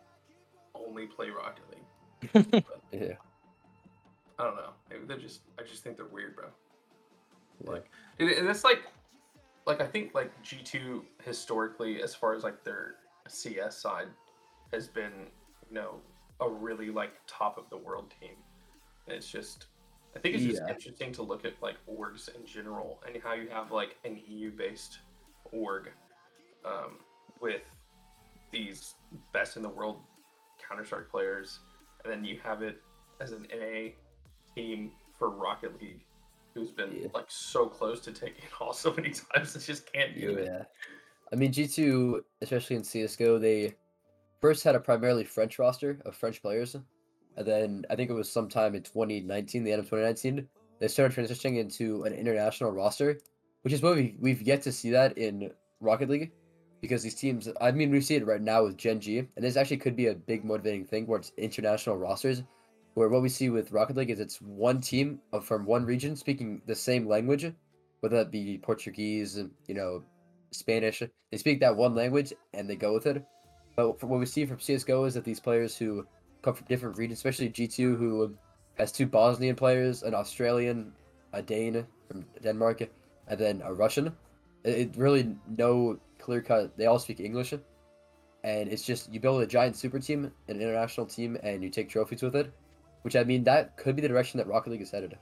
only play Rocket League. Yeah, I don't know. Maybe they're just. I just think they're weird, bro. Like, and and it's like, like I think like G two historically, as far as like their CS side, has been you know a really like top of the world team. And it's just, I think it's just Yeah. interesting to look at like orgs in general and how you have like an EU based org um, with these best in the world Counter Strike players, and then you have it as an NA team for Rocket League, who's been Yeah. like so close to taking it all so many times, it just can't do it. Yeah. I mean, G2, especially in CSGO, they first had a primarily French roster of French players. And then I think it was sometime in 2019, the end of 2019, they started transitioning into an international roster, which is what we, we've yet to see that in Rocket League. Because these teams, I mean, we see it right now with Gen G, and this actually could be a big motivating thing where it's international rosters. Where what we see with Rocket League is it's one team uh, from one region speaking the same language, whether that be Portuguese, you know, Spanish. They speak that one language and they go with it. But what we see from CS:GO is that these players who come from different regions, especially G2, who has two Bosnian players, an Australian, a Dane from Denmark, and then a Russian. It, it really no clear cut. They all speak English, and it's just you build a giant super team, an international team, and you take trophies with it. Which I mean, that could be the direction that Rocket League is headed.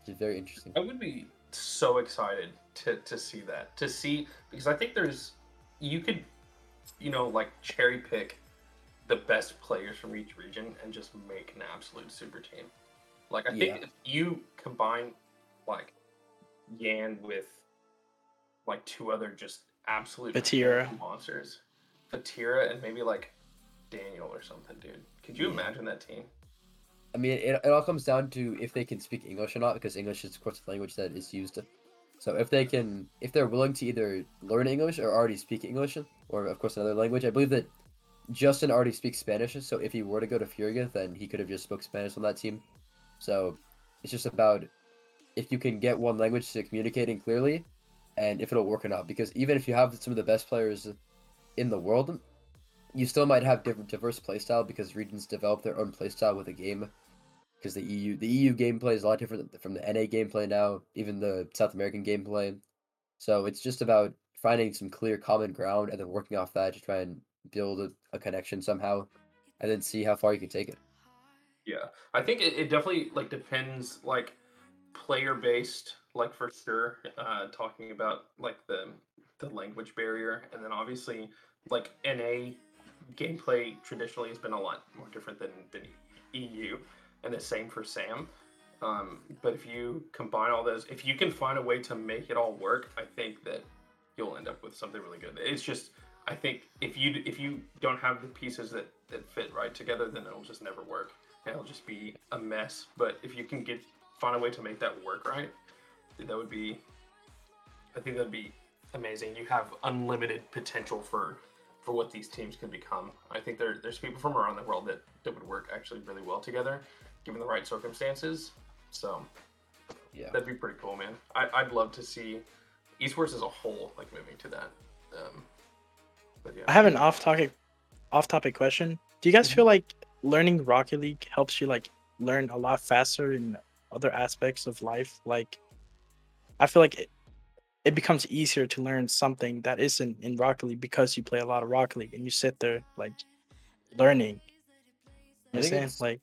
Which is very interesting. I would be so excited to to see that. To see because I think there's you could you know like cherry pick the best players from each region and just make an absolute super team. Like I think Yeah. if you combine like Yan with like two other just absolute Vatira. monsters, Vatira and maybe like Daniel or something, dude. Could you Yeah. imagine that team? I mean, it, it all comes down to if they can speak English or not, because English is, of course, the language that is used. So if they can, if they're willing to either learn English or already speak English, or of course another language, I believe that Justin already speaks Spanish. So if he were to go to Furia, then he could have just spoke Spanish on that team. So it's just about if you can get one language to communicating clearly, and if it'll work or not. Because even if you have some of the best players in the world, you still might have different diverse playstyle because regions develop their own playstyle with a game. Because the EU the EU gameplay is a lot different from the NA gameplay now, even the South American gameplay. So it's just about finding some clear common ground and then working off that to try and build a, a connection somehow, and then see how far you can take it. Yeah, I think it, it definitely like depends like player based, like for sure. Uh, talking about like the the language barrier, and then obviously like NA gameplay traditionally has been a lot more different than than EU, and the same for Sam. Um, but if you combine all those, if you can find a way to make it all work, I think that you'll end up with something really good. It's just I think if you if you don't have the pieces that that fit right together, then it'll just never work and it'll just be a mess. But if you can get find a way to make that work right, that would be I think that'd be amazing. You have unlimited potential for for what these teams can become. I think there there's people from around the world that that would work actually really well together, given the right circumstances. So Yeah. that'd be pretty cool, man. I, I'd love to see esports as a whole like moving to that. Um, yeah, I have an off topic off topic question. Do you guys mm-hmm. feel like learning Rocket League helps you like learn a lot faster in other aspects of life? Like I feel like it, it becomes easier to learn something that isn't in Rocket League because you play a lot of Rocket League and you sit there like learning. I You think understand? it's- Like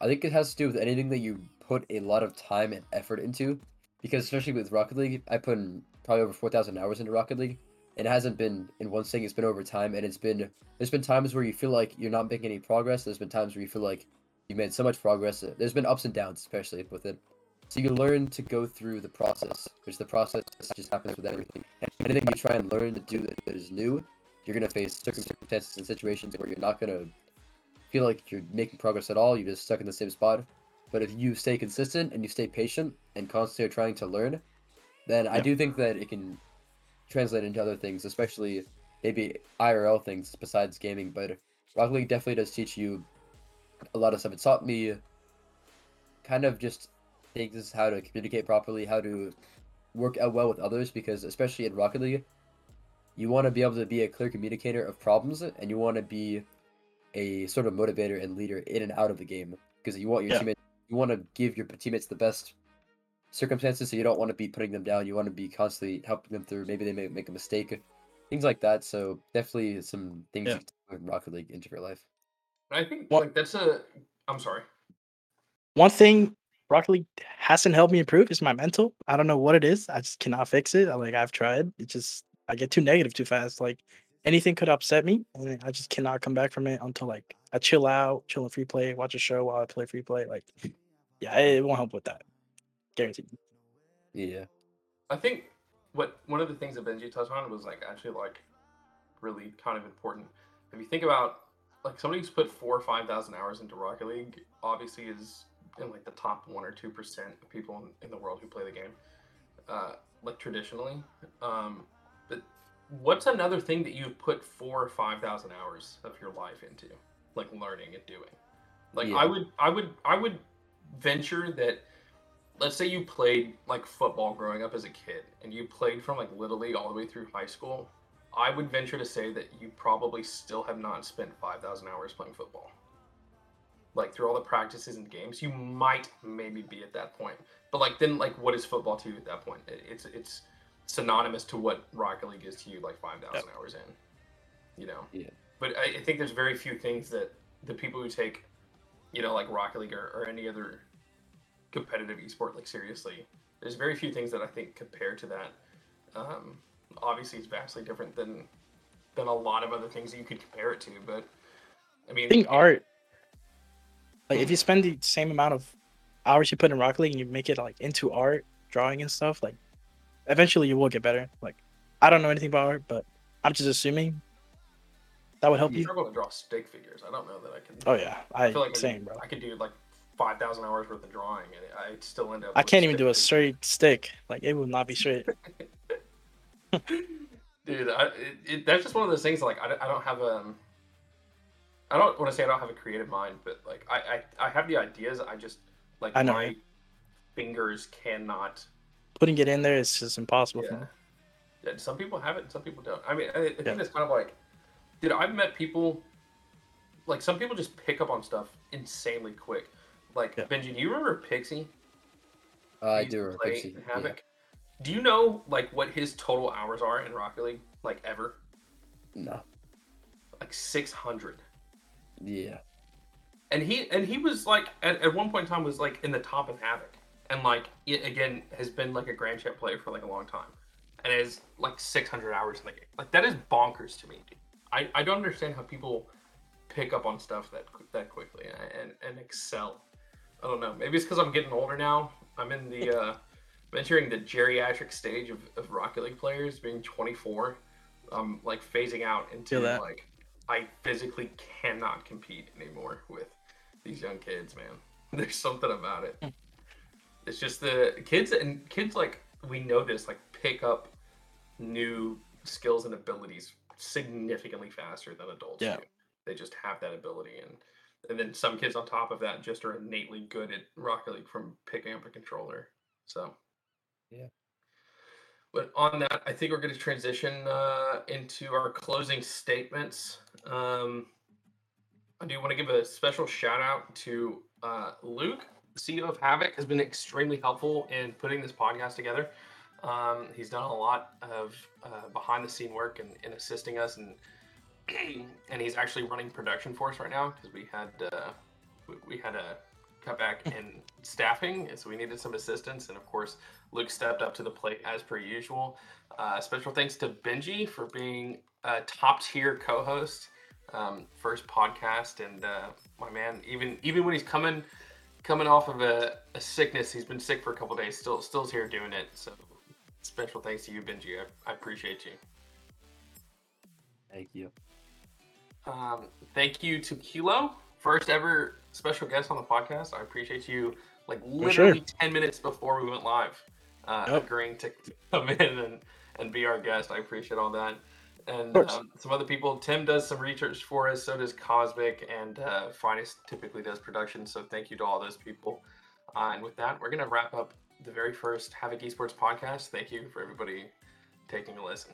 I think it has to do with anything that you put a lot of time and effort into. Because especially with Rocket League, I put in probably over four thousand hours into Rocket League. It hasn't been in one thing, it's been over time and it's been there's been times where you feel like you're not making any progress. There's been times where you feel like you made so much progress. Uh, there's been ups and downs, especially with it. So you learn to go through the process, which the process just happens with everything. And anything you try and learn to do that, that is new, you're gonna face circumstances and situations where you're not gonna feel like you're making progress at all. You're just stuck in the same spot. But if you stay consistent and you stay patient and constantly are trying to learn, then I do think that it can translate into other things, especially maybe IRL things besides gaming. But Rocket League definitely does teach you a lot of stuff. It taught me kind of just things how to communicate properly, how to work out well with others, because especially in Rocket League, you want to be able to be a clear communicator of problems and you want to be a sort of motivator and leader in and out of the game because you want your Yeah. teammates you want to give your teammates the best circumstances so you don't want to be putting them down you want to be constantly helping them through maybe they may make a mistake things like that so definitely some things Yeah. you can take from rocket league into your life I think What- like that's a. I'm sorry. one thing Rocket League hasn't helped me improve is my mental. I don't know what it is. I just cannot fix it. I- Like I've tried. It just I get too negative too fast. Like anything could upset me, and I just cannot come back from it until like I chill out, chill in free play, watch a show while I play free play. Like, yeah, it won't help with that. Guaranteed. Yeah. I think what one of the things that Benji touched on was like actually like really kind of important. If you think about like somebody who's put four or five thousand hours into Rocket League, obviously is in like the top one or two percent of people in, in the world who play the game, uh, like traditionally. Um, but what's another thing that you've put four or five thousand hours of your life into, like learning and doing? Like Yeah. I would, I would, I would venture that let's say you played like football growing up as a kid and you played from like little league all the way through high school i would venture to say that you probably still have not spent 5000 hours playing football. Like through all the practices and games you might maybe be at that point but like then like what is football to you at that point? It- it's it's synonymous to what rocket league is to you like 5000 hours in you know? Yeah. but I, I think there's very few things that the people who take you know like rocket league or, or any other competitive esport like seriously there's very few things that i think compare to that um, obviously it's vastly different than than a lot of other things that you could compare it to but i mean I think art, like if you spend the same amount of hours you put in Rocket League and you make it like into art, drawing and stuff, like eventually you will get better. Like I don't know anything about art, but I'm just assuming that would help you you. struggle to draw stick figures i don't know that i can Oh yeah, I, feel like I- same bro. i could do like 5000 hours worth of drawing and i'd still end up I can't even do a straight stick. Like it will not be straight. dude I, it, it, that's just one of those things like i, don't- I don't have a i don't want to say i don't have a creative mind but like I, I i have the ideas i just like I know, my right? fingers cannot Putting it in there is just impossible for yeah. me. yeah some people have it and some people don't i mean i, I think Yeah. it's kind of like dude i've met people like some people just pick up on stuff insanely quick like Yeah. benji do you remember pixie Uh, I do remember Pixie. in Yeah. havoc do you know like what his total hours are in rocket league like ever No. like 600 Yeah. and he and he was like at, at one point in time was like in the top of havoc and like it, again has been like a grand champ player for like a long time and has like 600 hours in the game like that is bonkers to me dude. i i don't understand how people pick up on stuff that that quickly and and, and excel i don't know maybe it's because i'm getting older now i'm in the uh entering the geriatric stage of, of rocket league players being 24 i'm like phasing out into like I physically cannot compete anymore with these young kids, man. There's something about it. Hmm. It's just the kids and kids like we know this like pick up new skills and abilities significantly faster than adults Yeah. do. They just have that ability and and then some kids on top of that just are innately good at Rocket League from picking up a controller. So Yeah. But on that, I think we're going to transition uh, into our closing statements. Um, I do want to give a special shout out to uh, Luke, the CEO of Havoc, has been extremely helpful in putting this podcast together. Um, he's done a lot of uh, behind the scene work and, and assisting us, and and he's actually running production for us right now because we had uh, we, we had a cutback in staffing, and so we needed some assistance. And of course, Luke stepped up to the plate as per usual. Uh, special thanks to Benji for being a top tier co-host, um, first podcast, and uh, my man, even even when he's coming coming off of a, a sickness, he's been sick for a couple days, still still's here doing it. So special thanks to you, Benji. I, I appreciate you. Thank you. Um, thank you to Kilo, first ever special guest on the podcast. I appreciate you, like For sure. literally ten minutes before we went live, uh, Yep. agreeing to come in and, and be our guest. I appreciate all that. And um, some other people. Tim does some research for us. So does Cosmic, and uh, Finest typically does production. So thank you to all those people. Uh, and with that, we're gonna wrap up the very first Havoc Esports podcast. Thank you for everybody taking a listen.